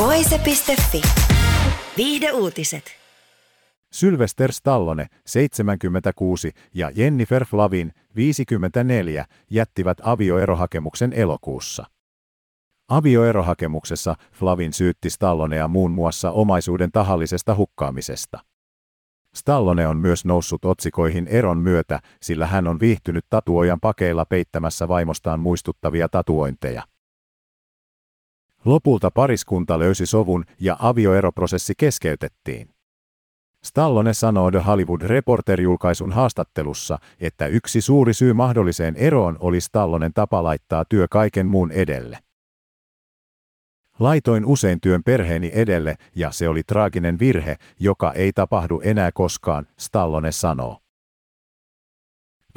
Voise.fi. Viihde uutiset. Sylvester Stallone, 76, ja Jennifer Flavin, 54, jättivät avioerohakemuksen elokuussa. Avioerohakemuksessa Flavin syytti Stallonea muun muassa omaisuuden tahallisesta hukkaamisesta. Stallone on myös noussut otsikoihin eron myötä, sillä hän on viihtynyt tatuojan pakeilla peittämässä vaimostaan muistuttavia tatuointeja. Lopulta pariskunta löysi sovun ja avioeroprosessi keskeytettiin. Stallone sanoo The Hollywood Reporter-julkaisun haastattelussa, että yksi suuri syy mahdolliseen eroon oli Stallonen tapa laittaa työ kaiken muun edelle. Laitoin usein työn perheeni edelle ja se oli traaginen virhe, joka ei tapahdu enää koskaan, Stallone sanoo.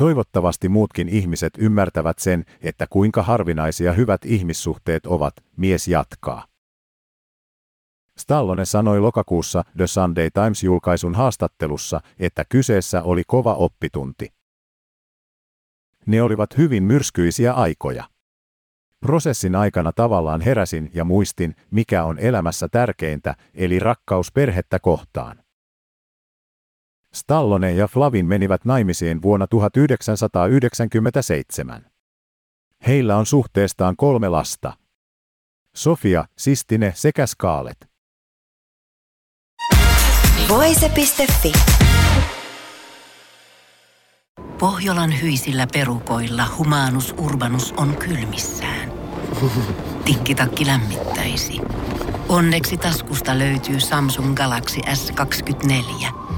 Toivottavasti muutkin ihmiset ymmärtävät sen, että kuinka harvinaisia hyvät ihmissuhteet ovat, mies jatkaa. Stallone sanoi lokakuussa The Sunday Times-julkaisun haastattelussa, että kyseessä oli kova oppitunti. Ne olivat hyvin myrskyisiä aikoja. Prosessin aikana tavallaan heräsin ja muistin, mikä on elämässä tärkeintä, eli rakkaus perhettä kohtaan. Stallone ja Flavin menivät naimisiin vuonna 1997. Heillä on suhteestaan kolme lasta. Sofia, Sistine sekä Scarlett. Voise.fi. Pohjolan hyisillä perukoilla Humanus Urbanus on kylmissään. Tikkitakki lämmittäisi. Onneksi taskusta löytyy Samsung Galaxy S24,